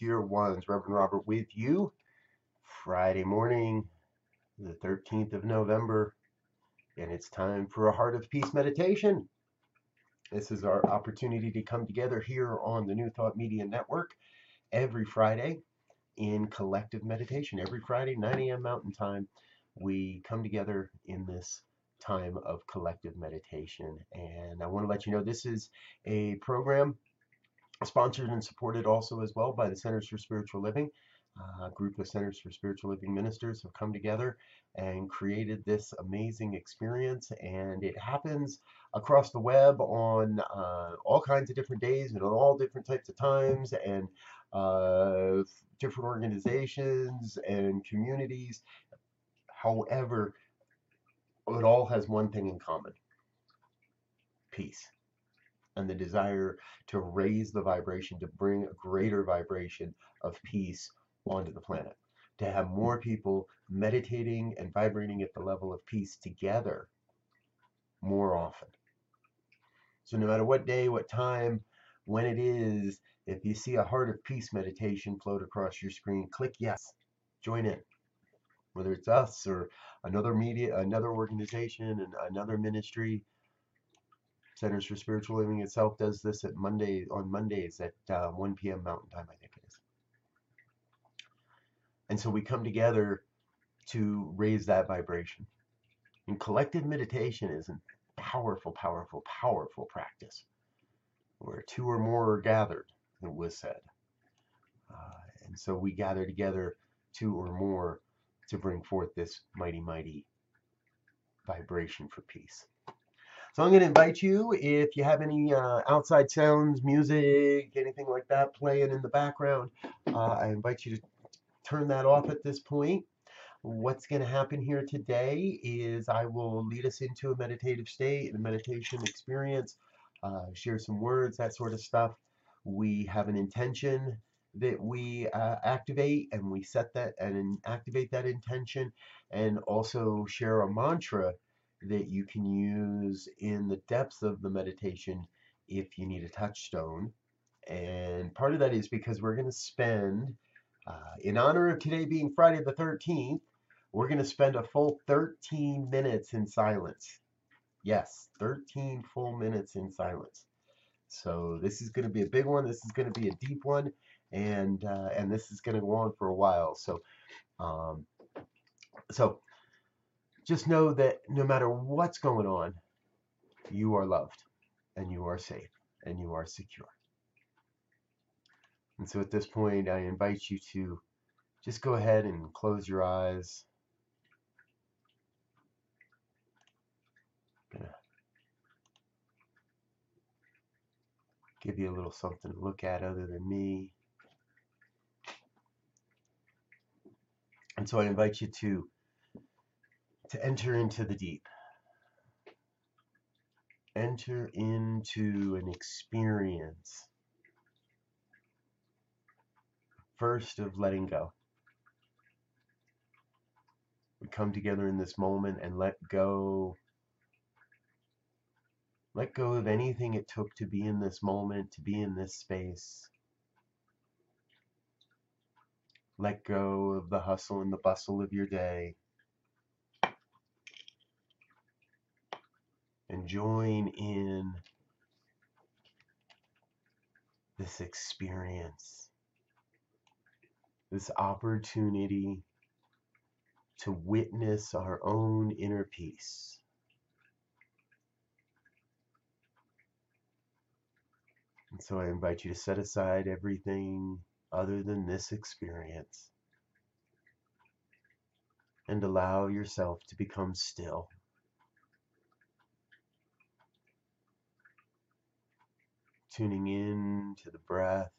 Dear ones. Reverend Robert with you. Friday morning, the 13th of November, and it's time for a Heart of Peace meditation. This is our opportunity to come together here on the New Thought Media Network every Friday in collective meditation. Every Friday, 9 a.m. Mountain Time, we come together in this time of collective meditation. And I want to let you know this is a program sponsored and supported also as well by the Centers for Spiritual Living. Uh, group of Centers for Spiritual Living ministers have come together and created this amazing experience, and it happens across the web on uh, all kinds of different days and on all different types of times, and uh, different organizations and communities. However, it all has one thing in common peace and the desire to raise the vibration, to bring a greater vibration of peace onto the planet, to have more people meditating and vibrating at the level of peace together more often. So, no matter what day, what time, when it is, if you see a heart of peace meditation float across your screen, click yes, join in. Whether it's us or another media, another organization, and another ministry, Centers for Spiritual Living itself does this at Monday on Mondays at uh, 1 p.m. Mountain Time, I think it is. And so we come together to raise that vibration. And collective meditation is a powerful, powerful, powerful practice where two or more are gathered, it was said. Uh, and so we gather together two or more to bring forth this mighty, mighty vibration for peace. So I'm going to invite you, if you have any uh, outside sounds, music, anything like that playing in the background, uh, I invite you to turn that off at this point. What's going to happen here today is I will lead us into a meditative state, a meditation experience, uh, share some words, that sort of stuff. We have an intention that we uh, activate and we set that and activate that intention and also share a mantra that you can use in the depths of the meditation if you need a touchstone. And part of that is because we're going to spend, uh, in honor of today being Friday the 13th, we're going to spend a full 13 minutes in silence. Yes, 13 full minutes in silence. So this is going to be a big one. This is going to be a deep one, and uh, and this is going to go on for a while. So, um, so just know that no matter what's going on, you are loved and you are safe and you are secure. And so at this point, I invite you to just go ahead and close your eyes. Give you a little something to look at other than me. And so I invite you to to enter into the deep. Enter into an experience. First, of letting go. We come together in this moment and let go. Let go of anything it took to be in this moment, to be in this space. Let go of the hustle and the bustle of your day. And join in this experience, this opportunity to witness our own inner peace. And so I invite you to set aside everything other than this experience and allow yourself to become still. Tuning in to the breath,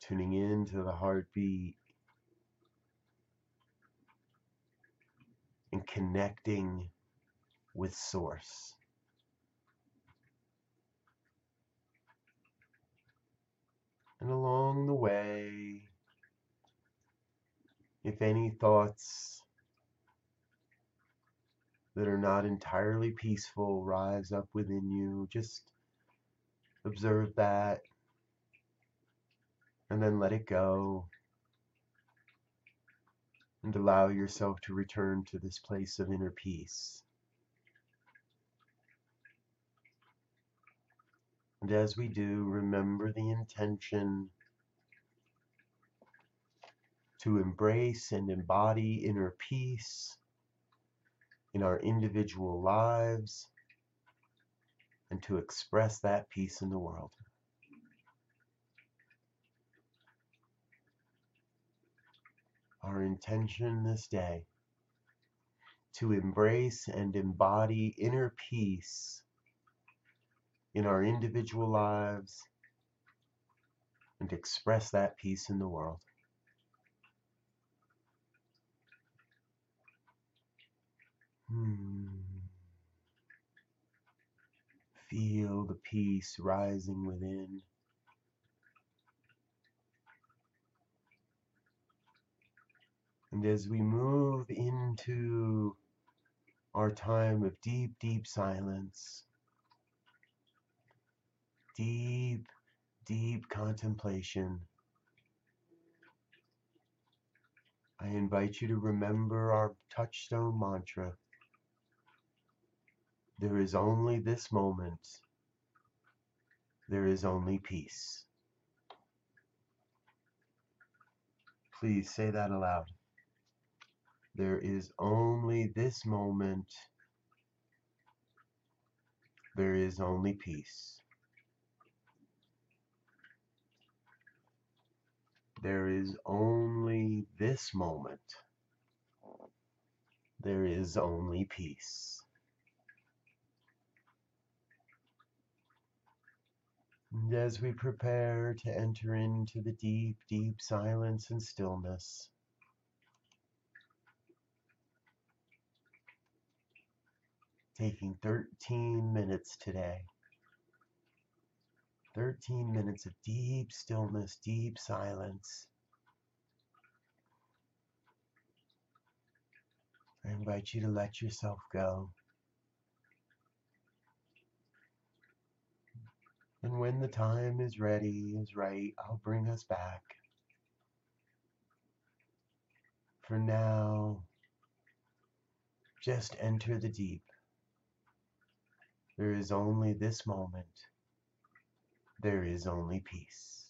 tuning in to the heartbeat, and connecting with Source. And along the way, if any thoughts that are not entirely peaceful rise up within you. Just Observe that and then let it go and allow yourself to return to this place of inner peace. And as we do, remember the intention to embrace and embody inner peace in our individual lives and to express that peace in the world. Our intention this day to embrace and embody inner peace in our individual lives and express that peace in the world. Hmm. Feel the peace rising within. And as we move into our time of deep, deep silence, deep, deep contemplation, I invite you to remember our touchstone mantra. There is only this moment. There is only peace. Please say that aloud. There is only this moment. There is only peace. There is only this moment. There is only peace. And as we prepare to enter into the deep, deep silence and stillness, taking 13 minutes today 13 minutes of deep stillness, deep silence. I invite you to let yourself go. And when the time is ready, is right, I'll bring us back. For now, just enter the deep. There is only this moment there is only peace.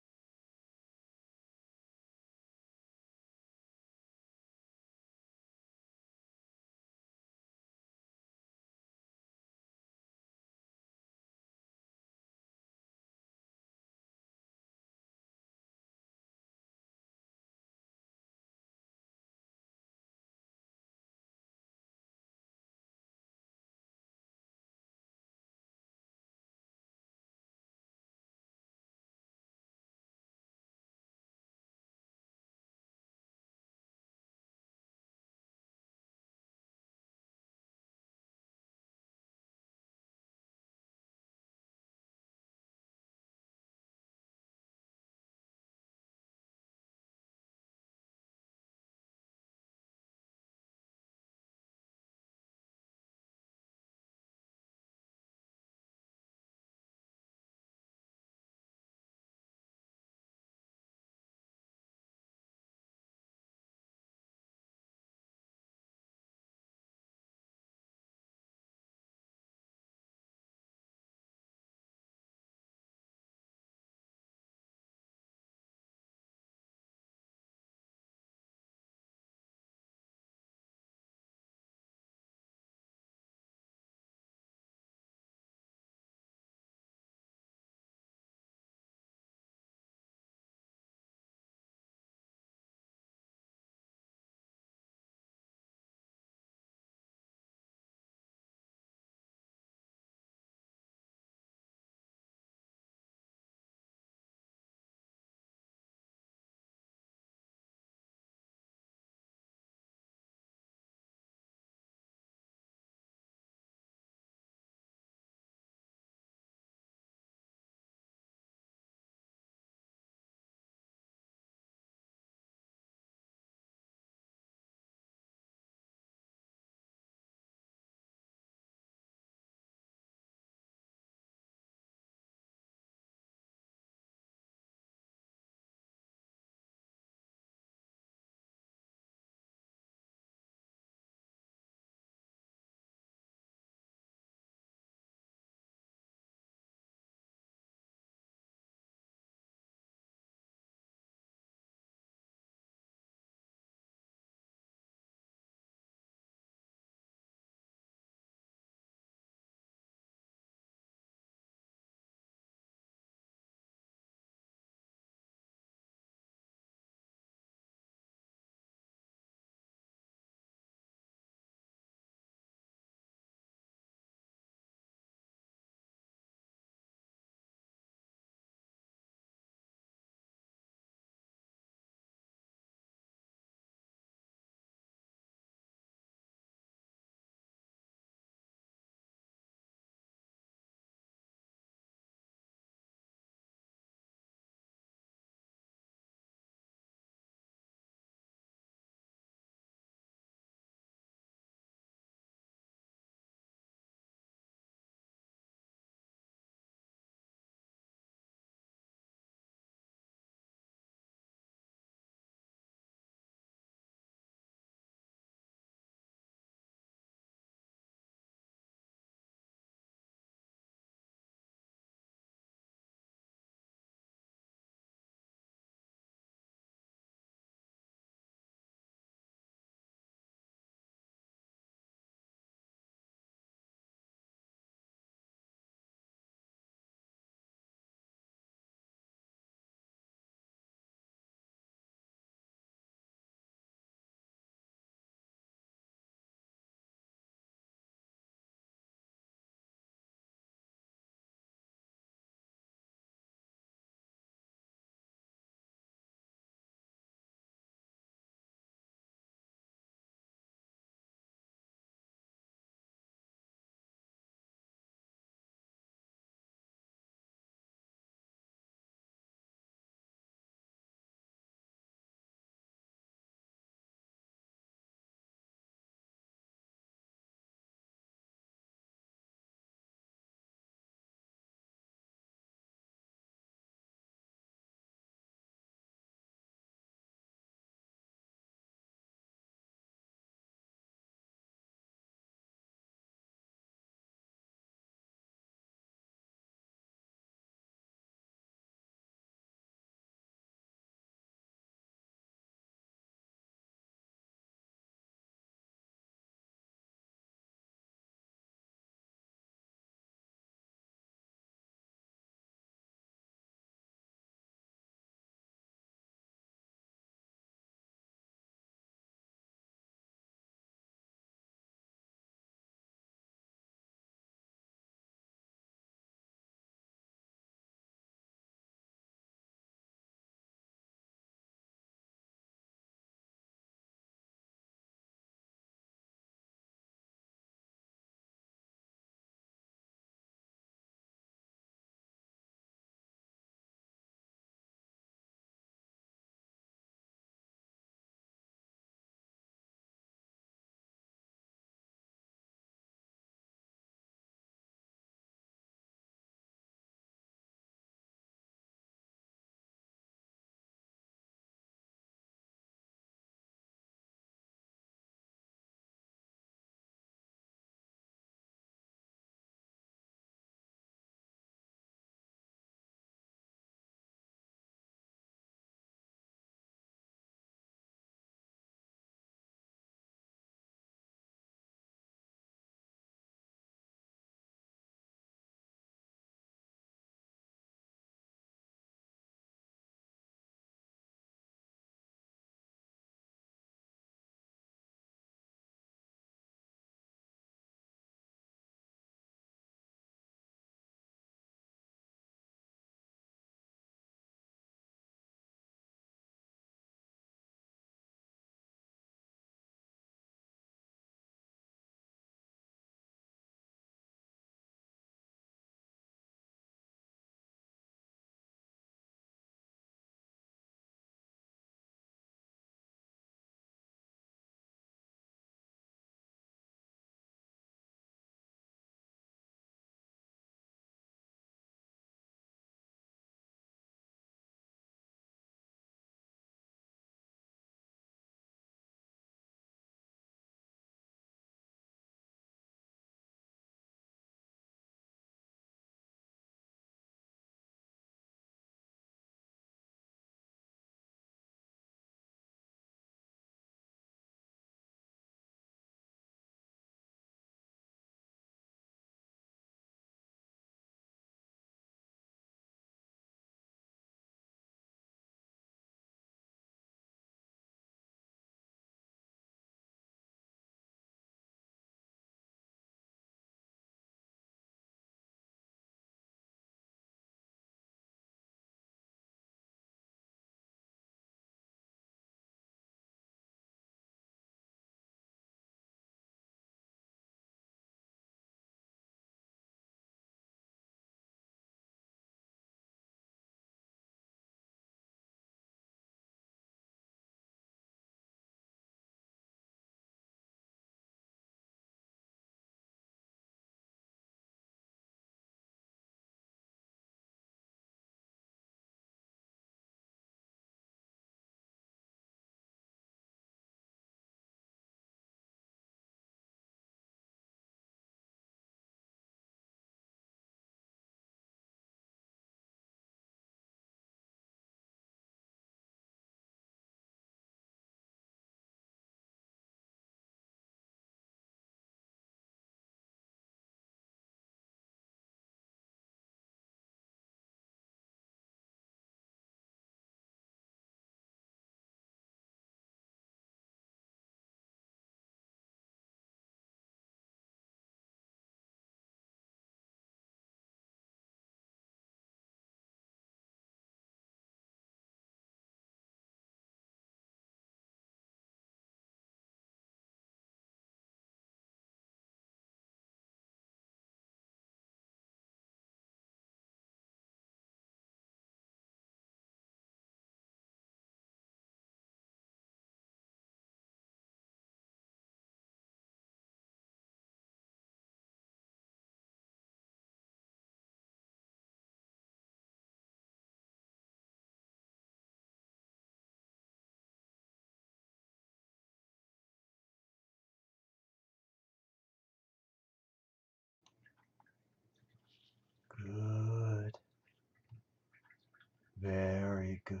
Good.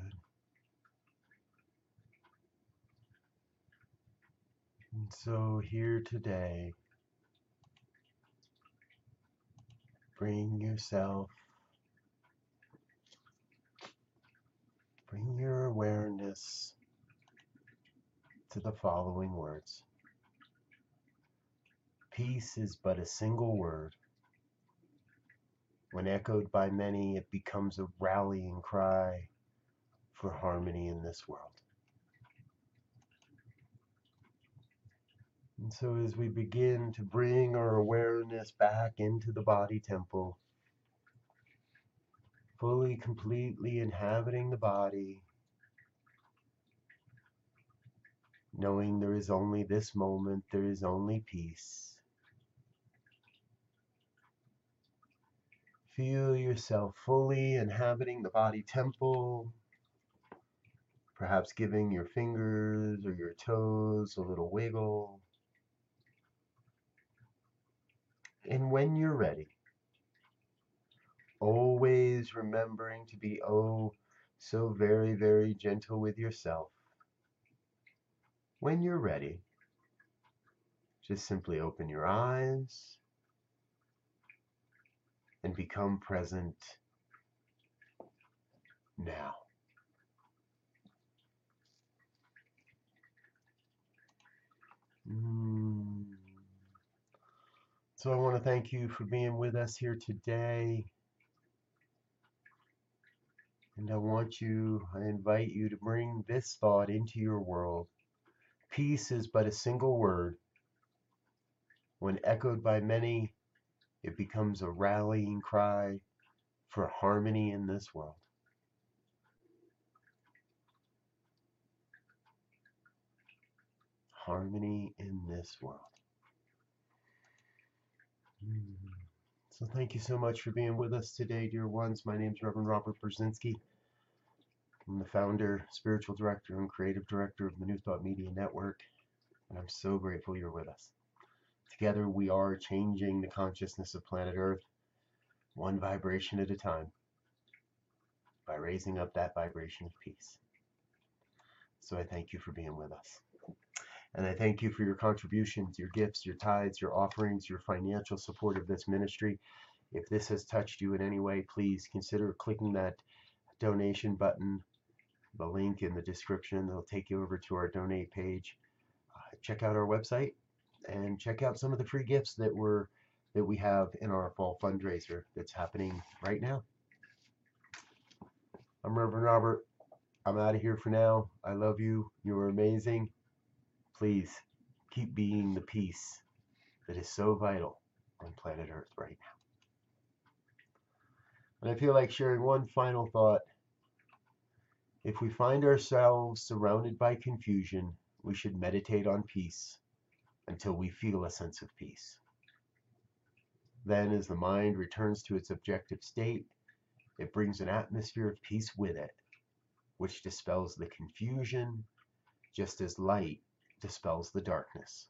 And so here today, bring yourself, bring your awareness to the following words. Peace is but a single word. When echoed by many, it becomes a rallying cry for harmony in this world. And so, as we begin to bring our awareness back into the body temple, fully, completely inhabiting the body, knowing there is only this moment, there is only peace. Feel yourself fully inhabiting the body temple, perhaps giving your fingers or your toes a little wiggle. And when you're ready, always remembering to be oh so very, very gentle with yourself. When you're ready, just simply open your eyes and become present now. Mm. So I want to thank you for being with us here today. And I want you, I invite you to bring this thought into your world. Peace is but a single word. When echoed by many, it becomes a rallying cry for harmony in this world. Harmony in this world. So thank you so much for being with us today, dear ones. My name is Reverend Robert Brzezinski. I'm the founder, spiritual director, and creative director of the New Thought Media Network, and I'm so grateful you're with us. Together, we are changing the consciousness of planet Earth one vibration at a time by raising up that vibration of peace. So I thank you for being with us. And I thank you for your contributions, your gifts, your tithes, your offerings, your financial support of this ministry. If this has touched you in any way, please consider clicking that donation button, the link in the description. It'll take you over to our donate page. Uh, check out our website, and check out some of the free gifts that we're that we have in our fall fundraiser that's happening right now. I'm Reverend Robert. I'm out of here for now. I love you. You are amazing. Please keep being the peace that is so vital on planet Earth right now. And I feel like sharing one final thought. If we find ourselves surrounded by confusion, we should meditate on peace until we feel a sense of peace. Then, as the mind returns to its objective state, it brings an atmosphere of peace with it, which dispels the confusion, just as light dispels the darkness.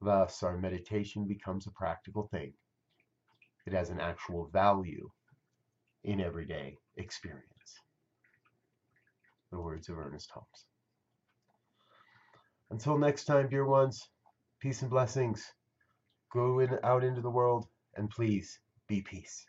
Thus, our meditation becomes a practical thing. It has an actual value in everyday experience. The words of Ernest Holmes. Until next time, dear ones, peace and blessings. Go in, out into the world and please be peace.